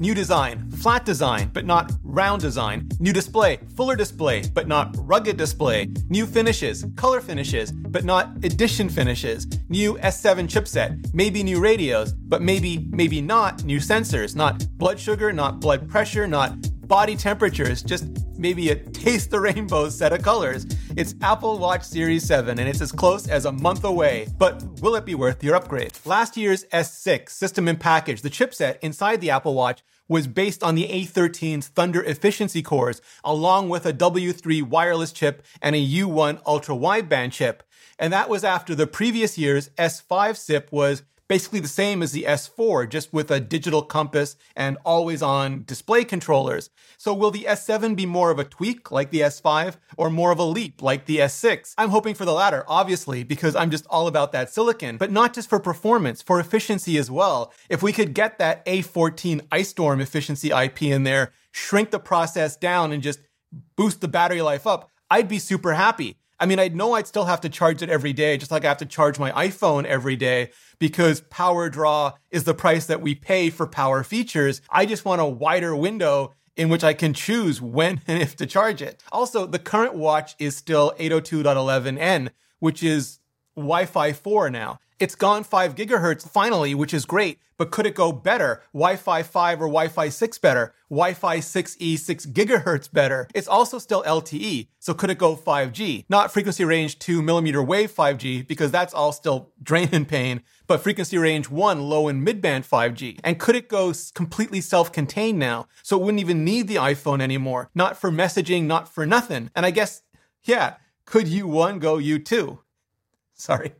New design, flat design, but not round design. New display, fuller display, but not rugged display. New finishes, color finishes, but not edition finishes. New S7 chipset, maybe new radios, but maybe, maybe not new sensors. Not blood sugar, not blood pressure, not body temperatures, just maybe a taste the rainbow set of colors. It's Apple Watch Series 7 and it's as close as a month away. But will it be worth your upgrade? Last year's S6 system in package, the chipset inside the Apple Watch was based on the A13's Thunder efficiency cores, along with a W3 wireless chip and a U1 ultra wideband chip. And that was after the previous year's S5 SIP was basically the same as the S4, just with a digital compass and always on display controllers. So will the S7 be more of a tweak like the S5 or more of a leap like the S6? I'm hoping for the latter, obviously, because I'm just all about that silicon, but not just for performance, for efficiency as well. If we could get that A14 Ice Storm efficiency IP in there, shrink the process down and just boost the battery life up, I'd be super happy. I mean, I know I'd still have to charge it every day, just like I have to charge my iPhone every day because power draw is the price that we pay for power features. I just want a wider window in which I can choose when and if to charge it. Also, the current watch is still 802.11n, which is Wi-Fi 4 now. It's gone 5 gigahertz finally, which is great, but could it go better? Wi-Fi 5 or Wi-Fi 6 better? Wi-Fi 6E 6 gigahertz better? It's also still LTE, so could it go 5G? Not frequency range 2 millimeter wave 5G, because that's all still drain and pain, but frequency range 1 low and mid-band 5G. And could it go completely self-contained now, so it wouldn't even need the iPhone anymore? Not for messaging, not for nothing. And I guess, yeah, could U1 go U2? Sorry.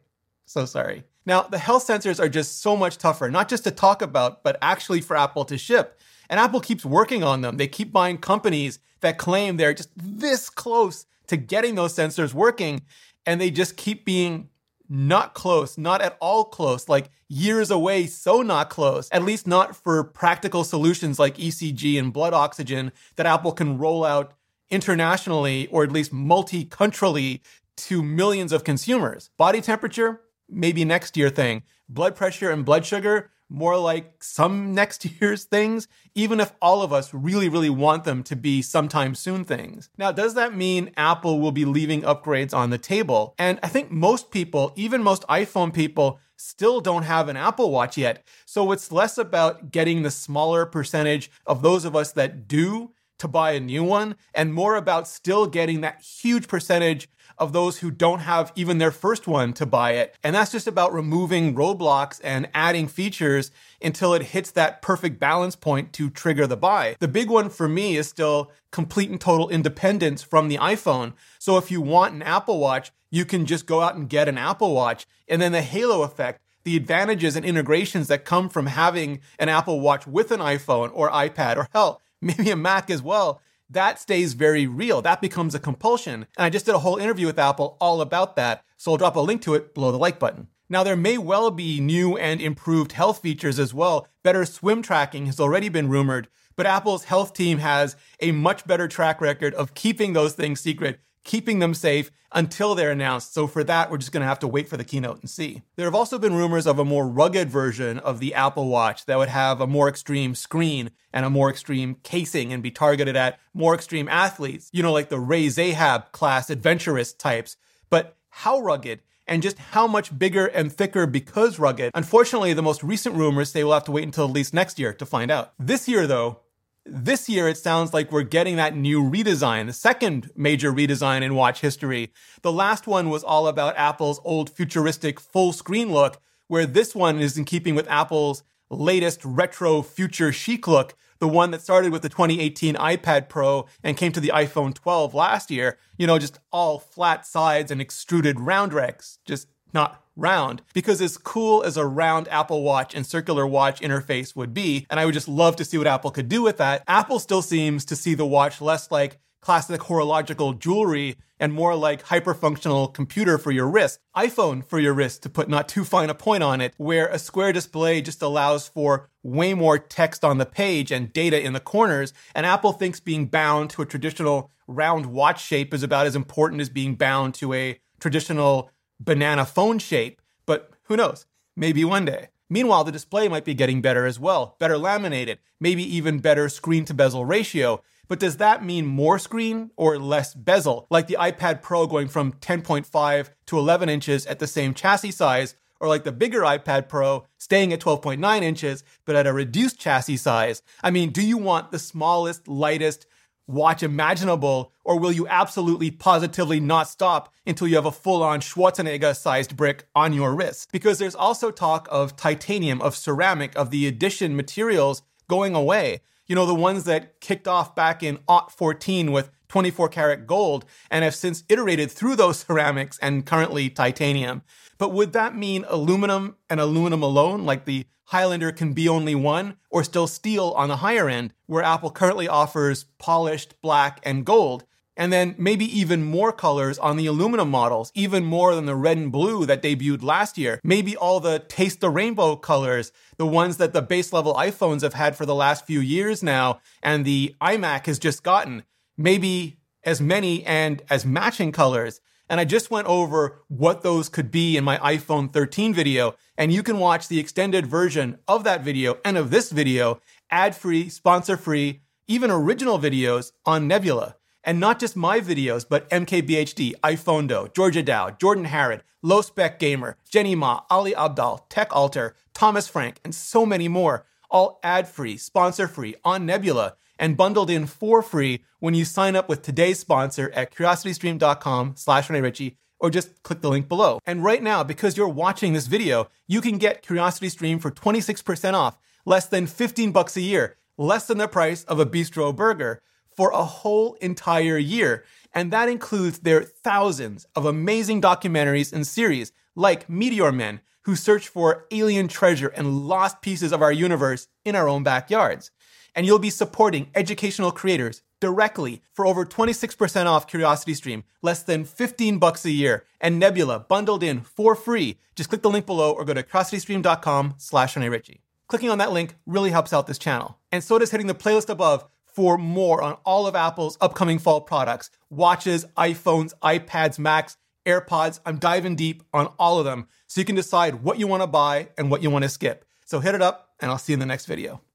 So sorry. Now, the health sensors are just so much tougher, not just to talk about, but actually for Apple to ship. And Apple keeps working on them. They keep buying companies that claim they're just this close to getting those sensors working. And they just keep being not close, not at all close, like years away, so not close, at least not for practical solutions like ECG and blood oxygen that Apple can roll out internationally or at least multi-culturally to millions of consumers. Body temperature, maybe next year thing. Blood pressure and blood sugar, more like some next year's things, even if all of us really, really want them to be sometime soon things. Now, does that mean Apple will be leaving upgrades on the table? And I think most people, even most iPhone people, still don't have an Apple Watch yet. So it's less about getting the smaller percentage of those of us that do to buy a new one and more about still getting that huge percentage of those who don't have even their first one to buy it. And that's just about removing roadblocks and adding features until it hits that perfect balance point to trigger the buy. The big one for me is still complete and total independence from the iPhone. So if you want an Apple Watch, you can just go out and get an Apple Watch. And then the halo effect, the advantages and integrations that come from having an Apple Watch with an iPhone or iPad or hell, maybe a Mac as well that stays very real. That becomes a compulsion. And I just did a whole interview with Apple all about that. So I'll drop a link to it below the like button. Now, there may well be new and improved health features as well. Better swim tracking has already been rumored, but Apple's health team has a much better track record of keeping those things secret keeping them safe until they're announced. So for that, we're just going to have to wait for the keynote and see. There have also been rumors of a more rugged version of the Apple Watch that would have a more extreme screen and a more extreme casing and be targeted at more extreme athletes, you know, like the Ray Zahab class adventurous types. But how rugged? and just how much bigger and thicker because rugged. Unfortunately, the most recent rumors say we'll have to wait until at least next year to find out. This year, though, this year, it sounds like we're getting that new redesign, the second major redesign in watch history. The last one was all about Apple's old futuristic full screen look, where this one is in keeping with Apple's latest retro future chic look, the one that started with the 2018 iPad Pro and came to the iPhone 12 last year. You know, just all flat sides and extruded round rects, just not round because as cool as a round Apple Watch and circular watch interface would be, and I would just love to see what Apple could do with that, Apple still seems to see the watch less like classic horological jewelry and more like hyperfunctional computer for your wrist, iPhone for your wrist to put not too fine a point on it, where a square display just allows for way more text on the page and data in the corners. And Apple thinks being bound to a traditional round watch shape is about as important as being bound to a traditional banana phone shape, but who knows? Maybe one day. Meanwhile, the display might be getting better as well, better laminated, maybe even better screen to bezel ratio. But does that mean more screen or less bezel? Like the iPad Pro going from 10.5 to 11 inches at the same chassis size, or like the bigger iPad Pro staying at 12.9 inches but at a reduced chassis size? I mean, do you want the smallest, lightest, watch imaginable, or will you absolutely positively not stop until you have a full on Schwarzenegger sized brick on your wrist? Because there's also talk of titanium, of ceramic, of the Edition materials going away. You know, the ones that kicked off back in 14 with 24 karat gold and have since iterated through those ceramics and currently titanium. But would that mean aluminum and aluminum alone, like the Highlander can be only one, or still steel on the higher end, where Apple currently offers polished black and gold? And then maybe even more colors on the aluminum models, even more than the red and blue that debuted last year. Maybe all the taste the rainbow colors, the ones that the base level iPhones have had for the last few years now, and the iMac has just gotten maybe as many and as matching colors. And I just went over what those could be in my iPhone 13 video. And you can watch the extended version of that video and of this video, ad free, sponsor free, even original videos on Nebula. And not just my videos, but MKBHD, iPhonedo, Georgia Dow, Jordan Harrod, Low Spec Gamer, Jenny Ma, Ali Abdaal, Tech Alter, Thomas Frank, and so many more, all ad free, sponsor free on Nebula and bundled in for free when you sign up with today's sponsor at curiositystream.com slash Ritchie or just click the link below. And right now, because you're watching this video, you can get CuriosityStream for 26% off, less than 15 bucks a year, less than the price of a bistro burger for a whole entire year. And that includes their thousands of amazing documentaries and series like Meteor Men, who search for alien treasure and lost pieces of our universe in our own backyards and you'll be supporting educational creators directly for over 26% off CuriosityStream, less than 15 bucks a year, and Nebula bundled in for free. Just click the link below or go to curiositystream.com slash Ritchie. Clicking on that link really helps out this channel. And so does hitting the playlist above for more on all of Apple's upcoming fall products. Watches, iPhones, iPads, Macs, AirPods. I'm diving deep on all of them so you can decide what you want to buy and what you want to skip. So hit it up and I'll see you in the next video.